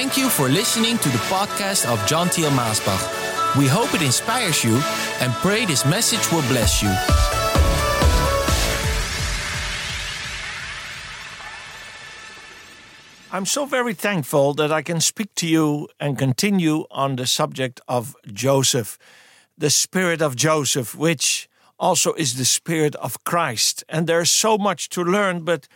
Thank you for listening to the podcast of John Thiel Maasbach. We hope it inspires you and pray this message will bless you. I'm so very thankful that I can speak to you and continue on the subject of Joseph, the spirit of Joseph, which also is the spirit of Christ. And there's so much to learn, but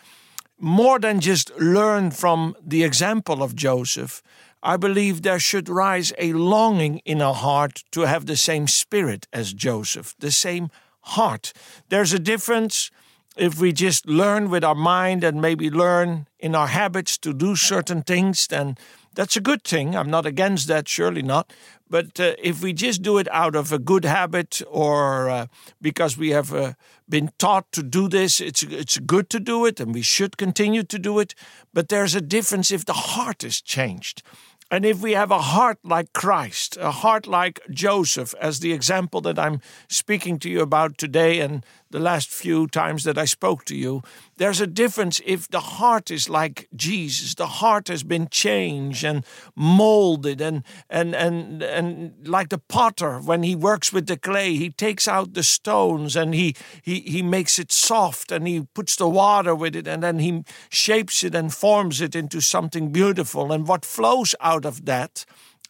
more than just learn from the example of Joseph, I believe there should rise a longing in our heart to have the same spirit as Joseph, the same heart. There's a difference if we just learn with our mind and maybe learn in our habits to do certain things, then that's a good thing. I'm not against that, surely not. But uh, if we just do it out of a good habit or uh, because we have uh, been taught to do this, it's it's good to do it, and we should continue to do it. But there's a difference if the heart is changed. And if we have a heart like Christ, a heart like Joseph, as the example that I'm speaking to you about today and the last few times that I spoke to you, there's a difference if the heart is like Jesus. The heart has been changed and molded, and, and, and, and like the potter, when he works with the clay, he takes out the stones and he, he, he makes it soft and he puts the water with it, and then he shapes it and forms it into something beautiful. And what flows out of that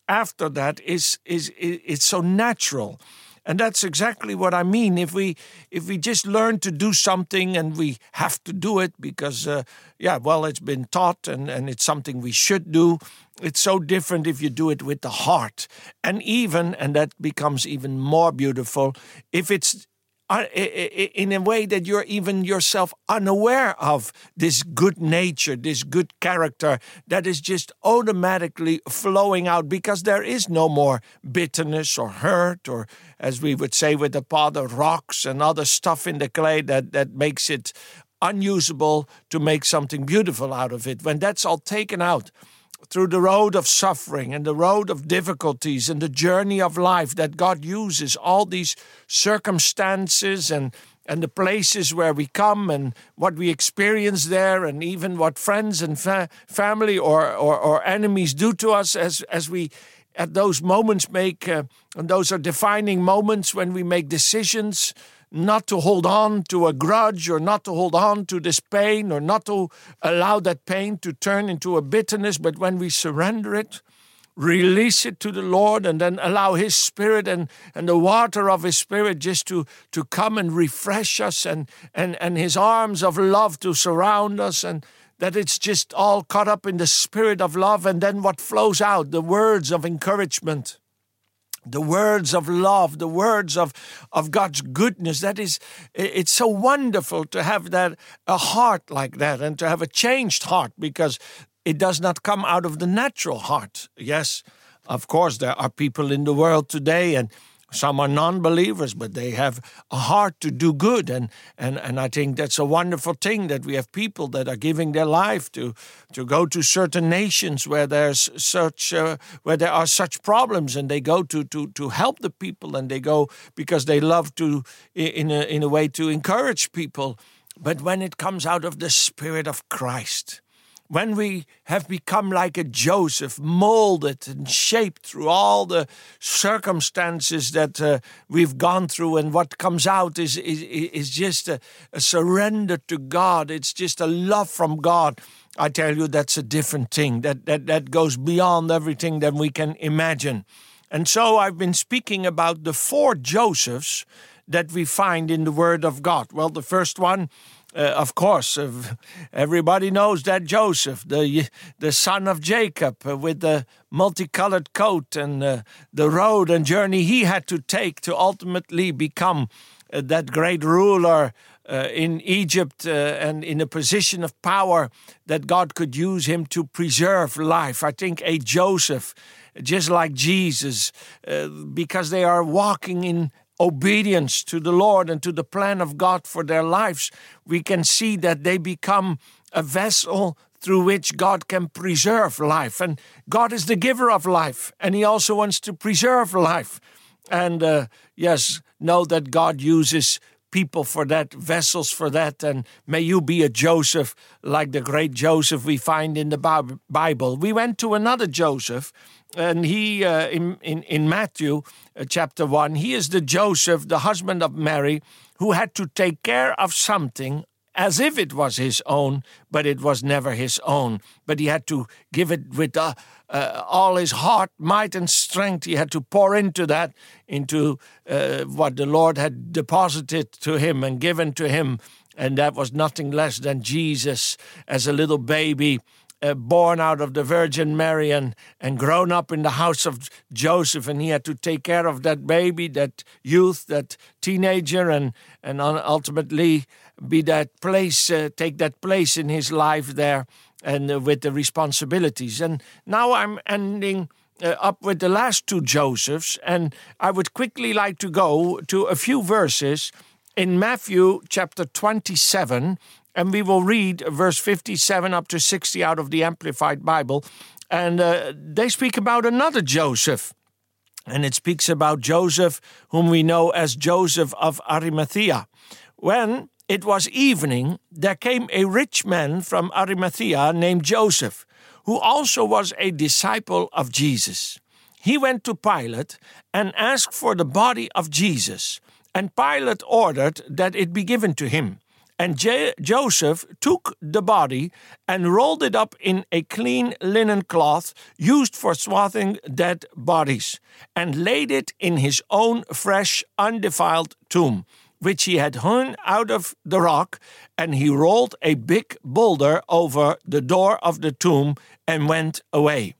after that is, is, is it's so natural and that's exactly what I mean. If we if we just learn to do something and we have to do it because uh, yeah, well, it's been taught and and it's something we should do. It's so different if you do it with the heart, and even and that becomes even more beautiful if it's in a way that you're even yourself unaware of this good nature, this good character that is just automatically flowing out because there is no more bitterness or hurt or, as we would say with the father, rocks and other stuff in the clay that, that makes it unusable to make something beautiful out of it. When that's all taken out, through the road of suffering and the road of difficulties and the journey of life that God uses all these circumstances and and the places where we come and what we experience there and even what friends and fa- family or, or, or enemies do to us as as we at those moments make uh, and those are defining moments when we make decisions not to hold on to a grudge or not to hold on to this pain or not to allow that pain to turn into a bitterness, but when we surrender it, release it to the Lord and then allow His Spirit and, and the water of His Spirit just to, to come and refresh us and, and, and His arms of love to surround us and that it's just all caught up in the Spirit of love and then what flows out, the words of encouragement the words of love, the words of, of God's goodness. That is, it's so wonderful to have that, a heart like that and to have a changed heart because it does not come out of the natural heart. Yes, of course, there are people in the world today and some are non believers, but they have a heart to do good. And, and, and I think that's a wonderful thing that we have people that are giving their life to, to go to certain nations where there's such uh, where there are such problems and they go to, to, to help the people and they go because they love to in a, in a way to encourage people. But when it comes out of the Spirit of Christ, when we have become like a Joseph, molded and shaped through all the circumstances that uh, we've gone through, and what comes out is, is, is just a, a surrender to God, it's just a love from God. I tell you, that's a different thing. That, that, that goes beyond everything that we can imagine. And so I've been speaking about the four Josephs that we find in the Word of God. Well, the first one uh, of course, uh, everybody knows that Joseph, the the son of Jacob, uh, with the multicolored coat and uh, the road and journey he had to take to ultimately become uh, that great ruler uh, in Egypt and in a position of power that God could use him to preserve life. I think a Joseph, just like Jesus, because they are walking in obedience to the Lord and to the plan of God for their lives, we can see that they become a vessel through which God can preserve life. And God is the giver of life, and He also wants to preserve life. And uh, yes, know that God uses people for that, vessels for that, and may you be a Joseph like the great Joseph we find in the Bible. We went to another Joseph, and he uh, in, in in Matthew uh, chapter one, he is the Joseph, the husband of Mary, who had to take care of something as if it was his own, but it was never his own. But he had to give it with uh, uh, all his heart, might, and strength. He had to pour into that, into uh, what the Lord had deposited to him and given to him. And that was nothing less than Jesus as a little baby. Uh, born out of the Virgin Mary and, and grown up in the house of Joseph, and he had to take care of that baby, that youth, that teenager, and and ultimately be that place, uh, take that place in his life there, and uh, with the responsibilities. And now I'm ending. Uh, up with the last two Josephs, and I would quickly like to go to a few verses in Matthew chapter 27, and we will read verse 57 up to 60 out of the Amplified Bible. And uh, they speak about another Joseph. And it speaks about Joseph, whom we know as Joseph of Arimathea. When it was evening, there came a rich man from Arimathea named Joseph, who also was a disciple of Jesus. He went to Pilate and asked for the body of Jesus, and Pilate ordered that it be given to him. And Joseph took the body and rolled it up in a clean linen cloth used for swathing dead bodies, and laid it in his own fresh, undefiled tomb, which he had hewn out of the rock. And he rolled a big boulder over the door of the tomb and went away.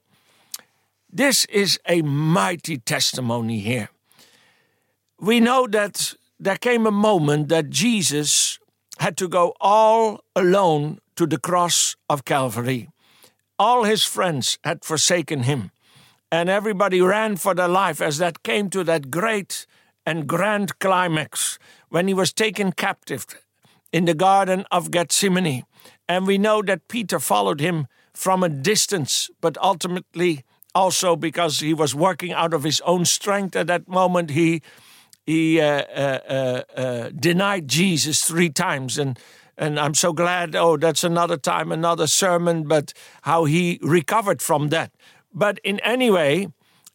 This is a mighty testimony here. We know that there came a moment that Jesus had to go all alone to the cross of Calvary. All his friends had forsaken him, and everybody ran for their life as that came to that great and grand climax when he was taken captive in the Garden of Gethsemane. And we know that Peter followed him from a distance, but ultimately also because he was working out of his own strength at that moment, he he uh, uh, uh, uh, denied Jesus three times, and and I'm so glad. Oh, that's another time, another sermon. But how he recovered from that. But in any way,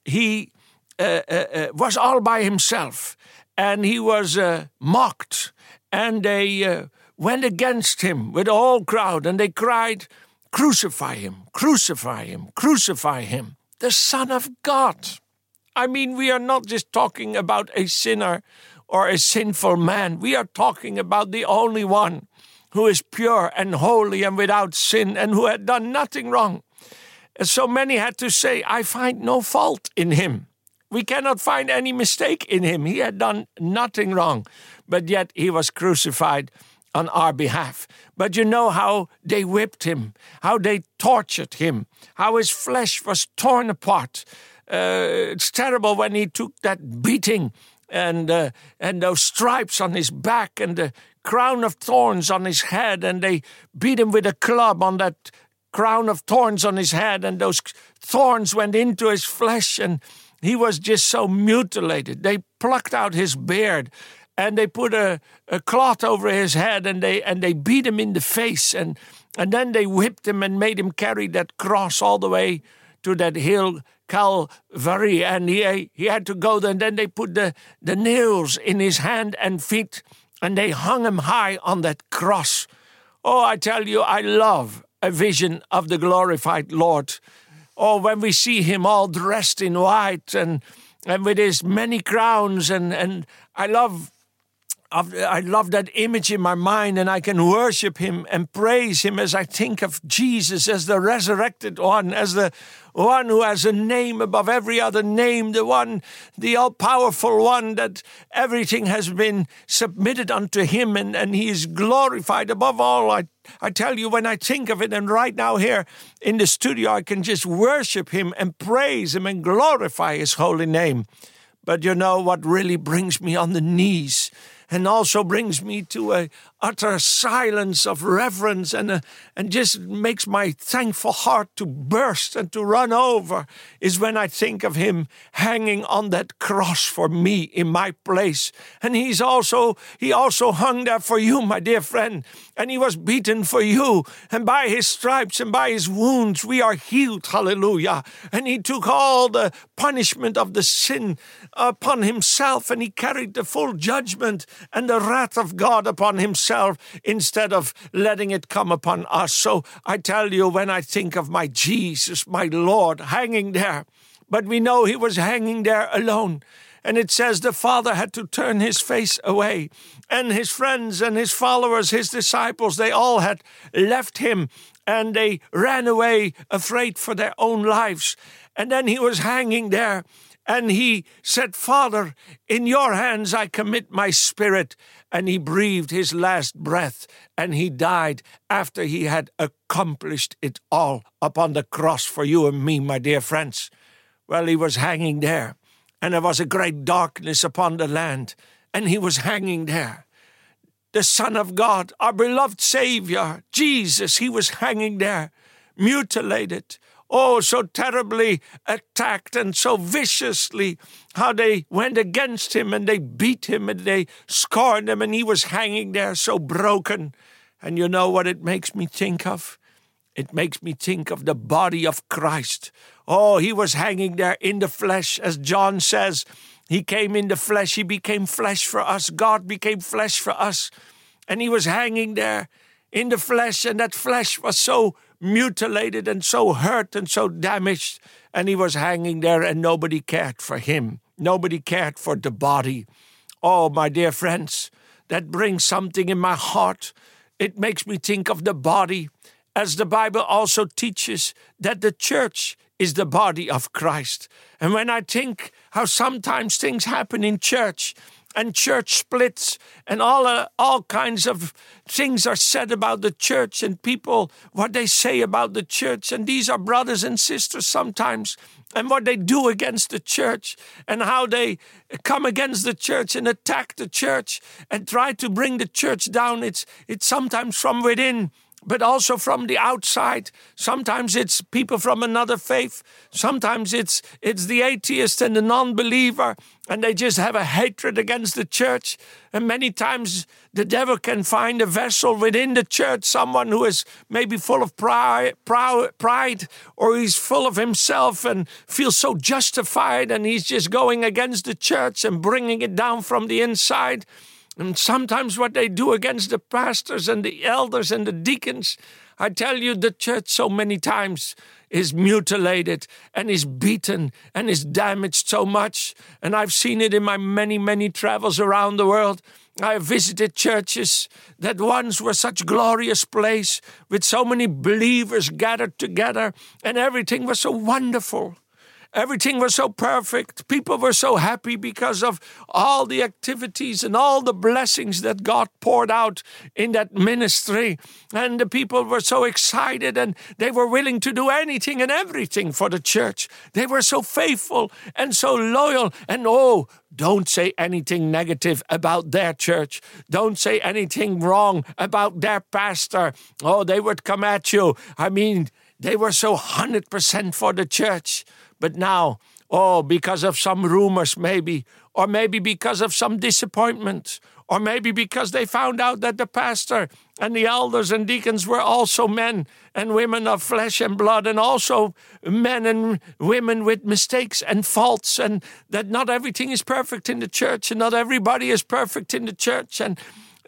he Eh, eh, eh, was all by himself, and he was mocked, and they went against him with a whole crowd, and they cried, "Crucify him! Crucify him! Crucify him! The Son of God!" I mean, we are not just talking about a sinner or a sinful man. We are talking about the only one who is pure and holy and without sin and who had done nothing wrong. And so many had to say, I find no fault in him. We cannot find any mistake in him. He had done nothing wrong, but yet he was crucified on our behalf. But you know how they whipped him, how they tortured him, how his flesh was torn apart, uh, it's terrible when he took that beating and uh, and those stripes on his back and the crown of thorns on his head, and they beat him with a club on that crown of thorns on his head, and those thorns went into his flesh, and he was just so mutilated. They plucked out his beard and they put a, a cloth over his head and they and they beat him in the face and and then they whipped him and made him carry that cross all the way to that hill Calvary, and he, he had to go there. And then they put the, the nails in his hand and feet, and they hung him high on that cross. Oh, I tell you, I love a vision of the glorified Lord. Oh, when we see him all dressed in white and and with his many crowns, and and I love I love that image in my mind, and I can worship Him and praise Him as I think of Jesus as the resurrected one, as the one who has a name above every other name, the one, the all powerful one, that everything has been submitted unto Him and, and He is glorified above all. I, I tell you, when I think of it, and right now here in the studio, I can just worship Him and praise Him and glorify His holy name. But you know what really brings me on the knees? And also brings me to a utter silence of reverence and, uh, and just makes my thankful heart to burst and to run over is when I think of him hanging on that cross for me in my place. And he's also, he also hung there for you, my dear friend, and he was beaten for you. And by his stripes and by his wounds, we are healed. Hallelujah. And he took all the punishment of the sin upon himself and he carried the full judgment and the wrath of God upon himself himself instead of letting it come upon us. So I tell you, when I think of my Jesus, my Lord, hanging there, but we know he was hanging there alone. And it says the Father had to turn his face away. And his friends and his followers, his disciples, they all had left him and they ran away afraid for their own lives. And then he was hanging there and he said, Father, in your hands I commit my spirit. And he breathed his last breath and he died after he had accomplished it all upon the cross for you and me, my dear friends. Well, he was hanging there, and there was a great darkness upon the land, and he was hanging there. The Son of God, our beloved Savior, Jesus, he was hanging there, mutilated, oh, so terribly attacked and so viciously, how they went against him and they beat him and they scorned him, and he was hanging there so broken. And you know what it makes me think of? It makes me think of the body of Christ. Oh, he was hanging there in the flesh, as John says. He came in the flesh, he became flesh for us. God became flesh for us. And he was hanging there in the flesh, and that flesh was so mutilated and so hurt and so damaged. And he was hanging there, and nobody cared for him. Nobody cared for the body. Oh, my dear friends, that brings something in my heart. It makes me think of the body, as the Bible also teaches that the church is the body of Christ. And when I think how sometimes things happen in church, and church splits and all uh, all kinds of things are said about the church and people what they say about the church. And these are brothers and sisters sometimes and what they do against the church and how they come against the church and attack the church and try to bring the church down. It's it's sometimes from within but also from the outside. Sometimes it's people from another faith. Sometimes it's it's the atheist and the non-believer, and they just have a hatred against the church. And many times the devil can find a vessel within the church, someone who is maybe full of pride, pride, or he's full of himself and feels so justified, and he's just going against the church and bringing it down from the inside. And sometimes what they do against the pastors and the elders and the deacons, I tell you, the church so many times is mutilated and is beaten and is damaged so much. And I've seen it in my many, many travels around the world. I have visited churches that once were such glorious place with so many believers gathered together and everything was so wonderful. Everything was so perfect. People were so happy because of all the activities and all the blessings that God poured out in that ministry. And the people were so excited and they were willing to do anything and everything for the church. They were so faithful and so loyal. And oh, don't say anything negative about their church. Don't say anything wrong about their pastor. Oh, they would come at you. I mean, they were so 100% for the church. But now, oh, because of some rumors, maybe, or maybe because of some disappointment, or maybe because they found out that the pastor and the elders and deacons were also men and women of flesh and blood, and also men and women with mistakes and faults, and that not everything is perfect in the church, and not everybody is perfect in the church, and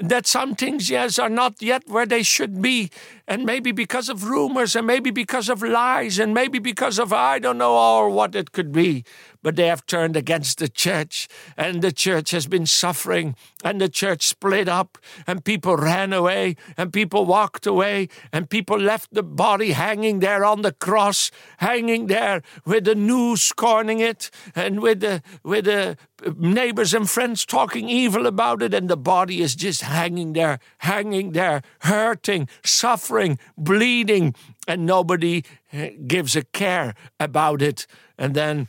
that some things, yes, are not yet where they should be. And maybe because of rumors, and maybe because of lies, and maybe because of I don't know or what it could be but they have turned against the church, and the church has been suffering, and the church split up, and people ran away, and people walked away, and people left the body hanging there on the cross, hanging there with the news scorning it, and with the with the neighbors and friends talking evil about it, and the body is just hanging there, hanging there, hurting, suffering, bleeding, and nobody eh, gives a care about it. And then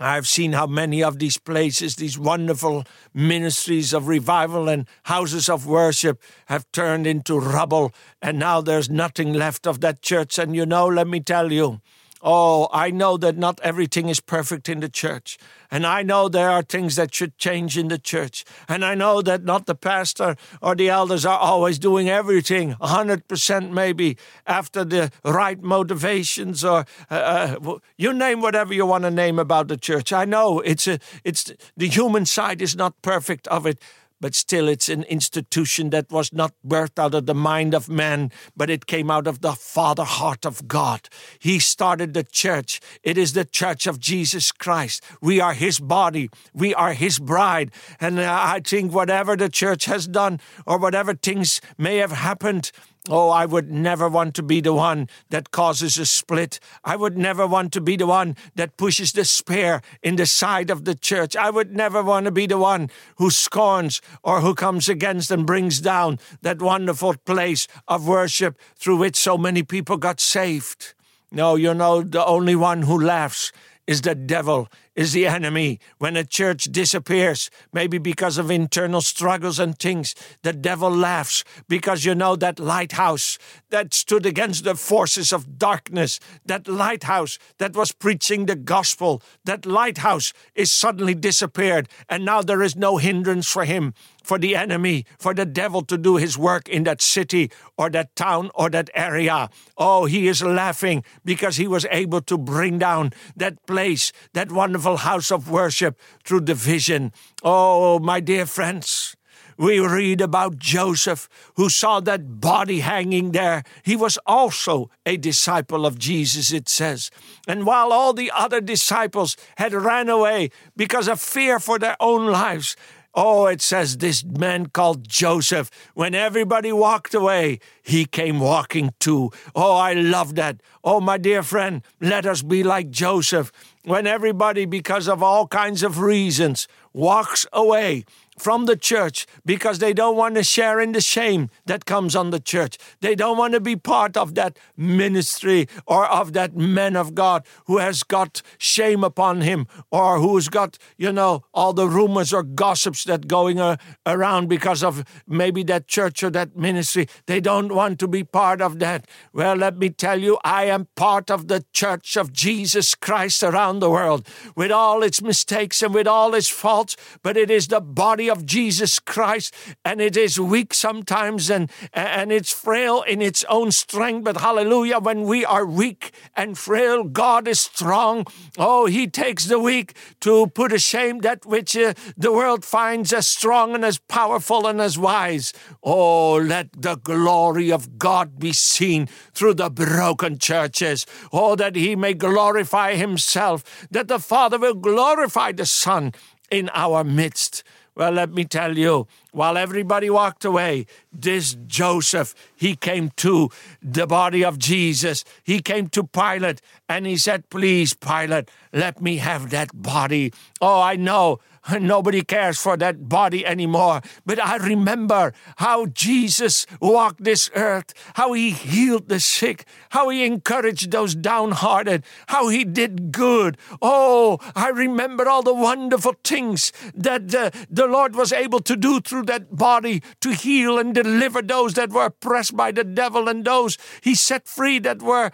I've seen how many of these places, these wonderful ministries of revival and houses of worship, have turned into rubble, and now there's nothing left of that church. And you know, let me tell you, Oh, I know that not everything is perfect in the church. And I know there are things that should change in the church. And I know that not the pastor or the elders are always doing everything 100% maybe after the right motivations or uh, uh, you name whatever you want to name about the church. I know it's a, it's the human side is not perfect of it but still it's an institution that was not birthed out of the mind of man, but it came out of the Father heart of God. He started the church. It is the church of Jesus Christ. We are his body, we are his bride. And uh, I think whatever the church has done or whatever things may have happened, Oh, I would never want to be the one that causes a split. I would never want to be the one that pushes the spear in the side of the church. I would never want to be the one who scorns or who comes against and brings down that wonderful place of worship through which so many people got saved. No, you know, the only one who laughs is the devil, is the enemy. When a church disappears, maybe because of internal struggles and things, the devil laughs because you know that lighthouse that stood against the forces of darkness, that lighthouse that was preaching the gospel, that lighthouse is suddenly disappeared, and now there is no hindrance for him for the enemy, for the devil to do his work in that city or that town or that area. Oh, he is laughing because he was able to bring down that place, that wonderful house of worship through division. Oh, my dear friends. We read about Joseph who saw that body hanging there. He was also a disciple of Jesus, it says. And while all the other disciples had ran away because of fear for their own lives, Oh, it says this man called Joseph, when everybody walked away, he came walking too. Oh, I love that. Oh, my dear friend, let us be like Joseph. When everybody, because of all kinds of reasons, walks away, from the church because they don't want to share in the shame that comes on the church. They don't want to be part of that ministry or of that man of God who has got shame upon him or who's got, you know, all the rumors or gossips that going uh, around because of maybe that church or that ministry. They don't want to be part of that. Well, let me tell you, I am part of the church of Jesus Christ around the world with all its mistakes and with all its faults, but it is the body of Jesus Christ, and it is weak sometimes and, and it's frail in its own strength. But hallelujah, when we are weak and frail, God is strong. Oh, He takes the weak to put to shame that which uh, the world finds as strong and as powerful and as wise. Oh, let the glory of God be seen through the broken churches. Oh, that He may glorify Himself, that the Father will glorify the Son in our midst. Well, let me tell you, while everybody walked away, this Joseph, he came to the body of Jesus. He came to Pilate and he said, Please, Pilate, let me have that body. Oh, I know Nobody cares for that body anymore. But I remember how Jesus walked this earth, how he healed the sick, how he encouraged those downhearted, how he did good. Oh, I remember all the wonderful things that uh, the Lord was able to do through that body to heal and deliver those that were oppressed by the devil and those he set free that were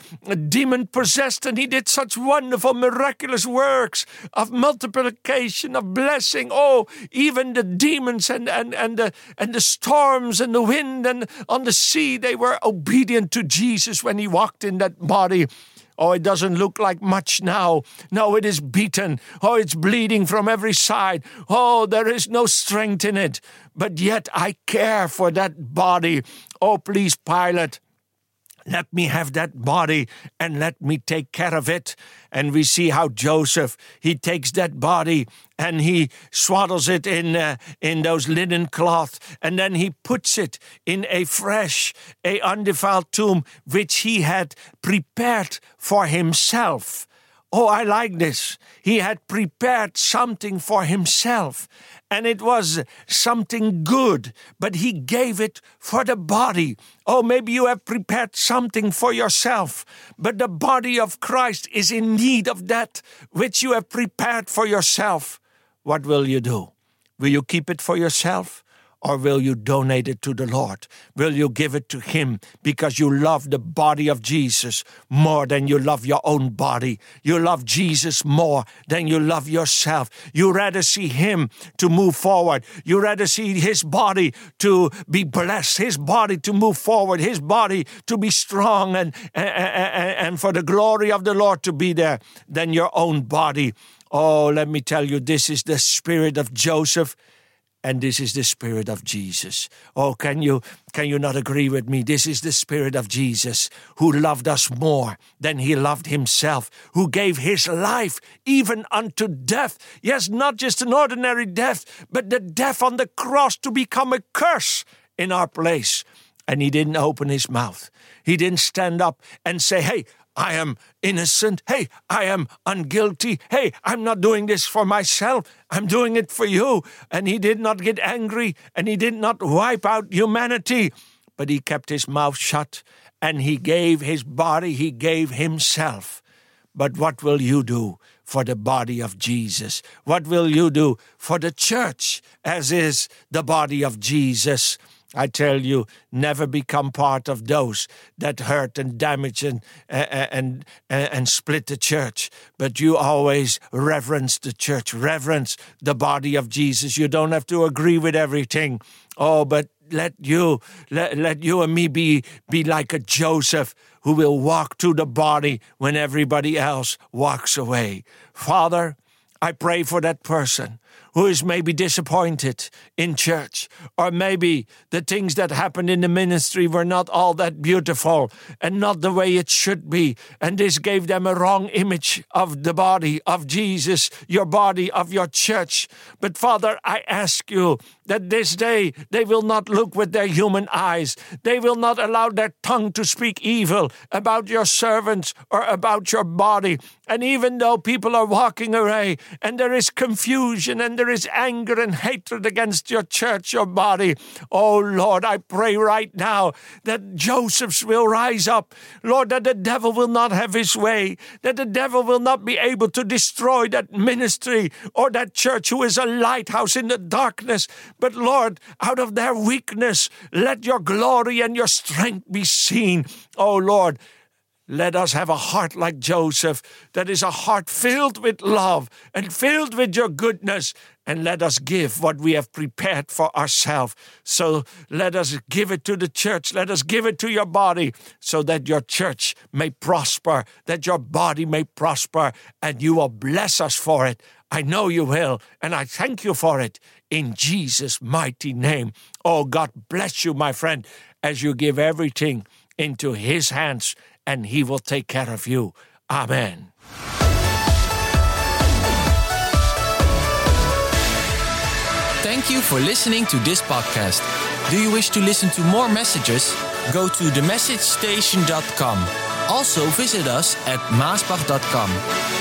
demon possessed. And he did such wonderful, miraculous works of multiplication, of blessing blessing. Oh, even the demons and, and, and, the, and the storms and the wind and on the sea, they were obedient to Jesus when he walked in that body. Oh, it doesn't look like much now. No, it is beaten. Oh, it's bleeding from every side. Oh, there is no strength in it. But yet I care for that body. Oh, please, Pilate. Let me have that body and let me take care of it. And we see how Joseph, he takes that body and he swaddles it in, uh, in those linen cloth and then he puts it in a fresh, a undefiled tomb which he had prepared for himself. Oh, I like this. He had prepared something for himself, and it was something good, but he gave it for the body. Oh, maybe you have prepared something for yourself, but the body of Christ is in need of that which you have prepared for yourself. What will you do? Will you keep it for yourself? Or will you donate it to the Lord? Will you give it to Him because you love the body of Jesus more than you love your own body? You love Jesus more than you love yourself. You rather see Him to move forward. You rather see His body to be blessed, His body to move forward, His body to be strong and, and, and for the glory of the Lord to be there than your own body. Oh, let me tell you, this is the spirit of Joseph and this is the spirit of Jesus. Oh, can you can you not agree with me? This is the spirit of Jesus who loved us more than he loved himself, who gave his life even unto death. Yes, not just an ordinary death, but the death on the cross to become a curse in our place. And he didn't open his mouth. He didn't stand up and say, "Hey, I am innocent. Hey, I am unguilty. Hey, I'm not doing this for myself. I'm doing it for you. And he did not get angry and he did not wipe out humanity, but he kept his mouth shut and he gave his body, he gave himself. But what will you do for the body of Jesus? What will you do for the church, as is the body of Jesus? I tell you, never become part of those that hurt and damage and, and, and, and split the church. But you always reverence the church, reverence the body of Jesus. You don't have to agree with everything. Oh, but let you let, let you and me be be like a Joseph who will walk to the body when everybody else walks away. Father, I pray for that person who is maybe disappointed in church, or maybe the things that happened in the ministry were not all that beautiful and not the way it should be. And this gave them a wrong image of the body of Jesus, your body, of your church. But Father, I ask you that this day they will not look with their human eyes. They will not allow their tongue to speak evil about your servants or about your body. And even though people are walking away and there is confusion and there is anger and hatred against your church, your body. Oh Lord, I pray right now that Joseph's will rise up. Lord, that the devil will not have his way, that the devil will not be able to destroy that ministry or that church who is a lighthouse in the darkness. But Lord, out of their weakness, let your glory and your strength be seen. Oh Lord, let us have a heart like Joseph, that is a heart filled with love and filled with your goodness. And let us give what we have prepared for ourselves. So let us give it to the church. Let us give it to your body so that your church may prosper, that your body may prosper, and you will bless us for it. I know you will, and I thank you for it in Jesus' mighty name. Oh, God bless you, my friend, as you give everything into His hands and He will take care of you. Amen. Thank you for listening to this podcast. Do you wish to listen to more messages? Go to themessagestation.com. Also visit us at maasbach.com.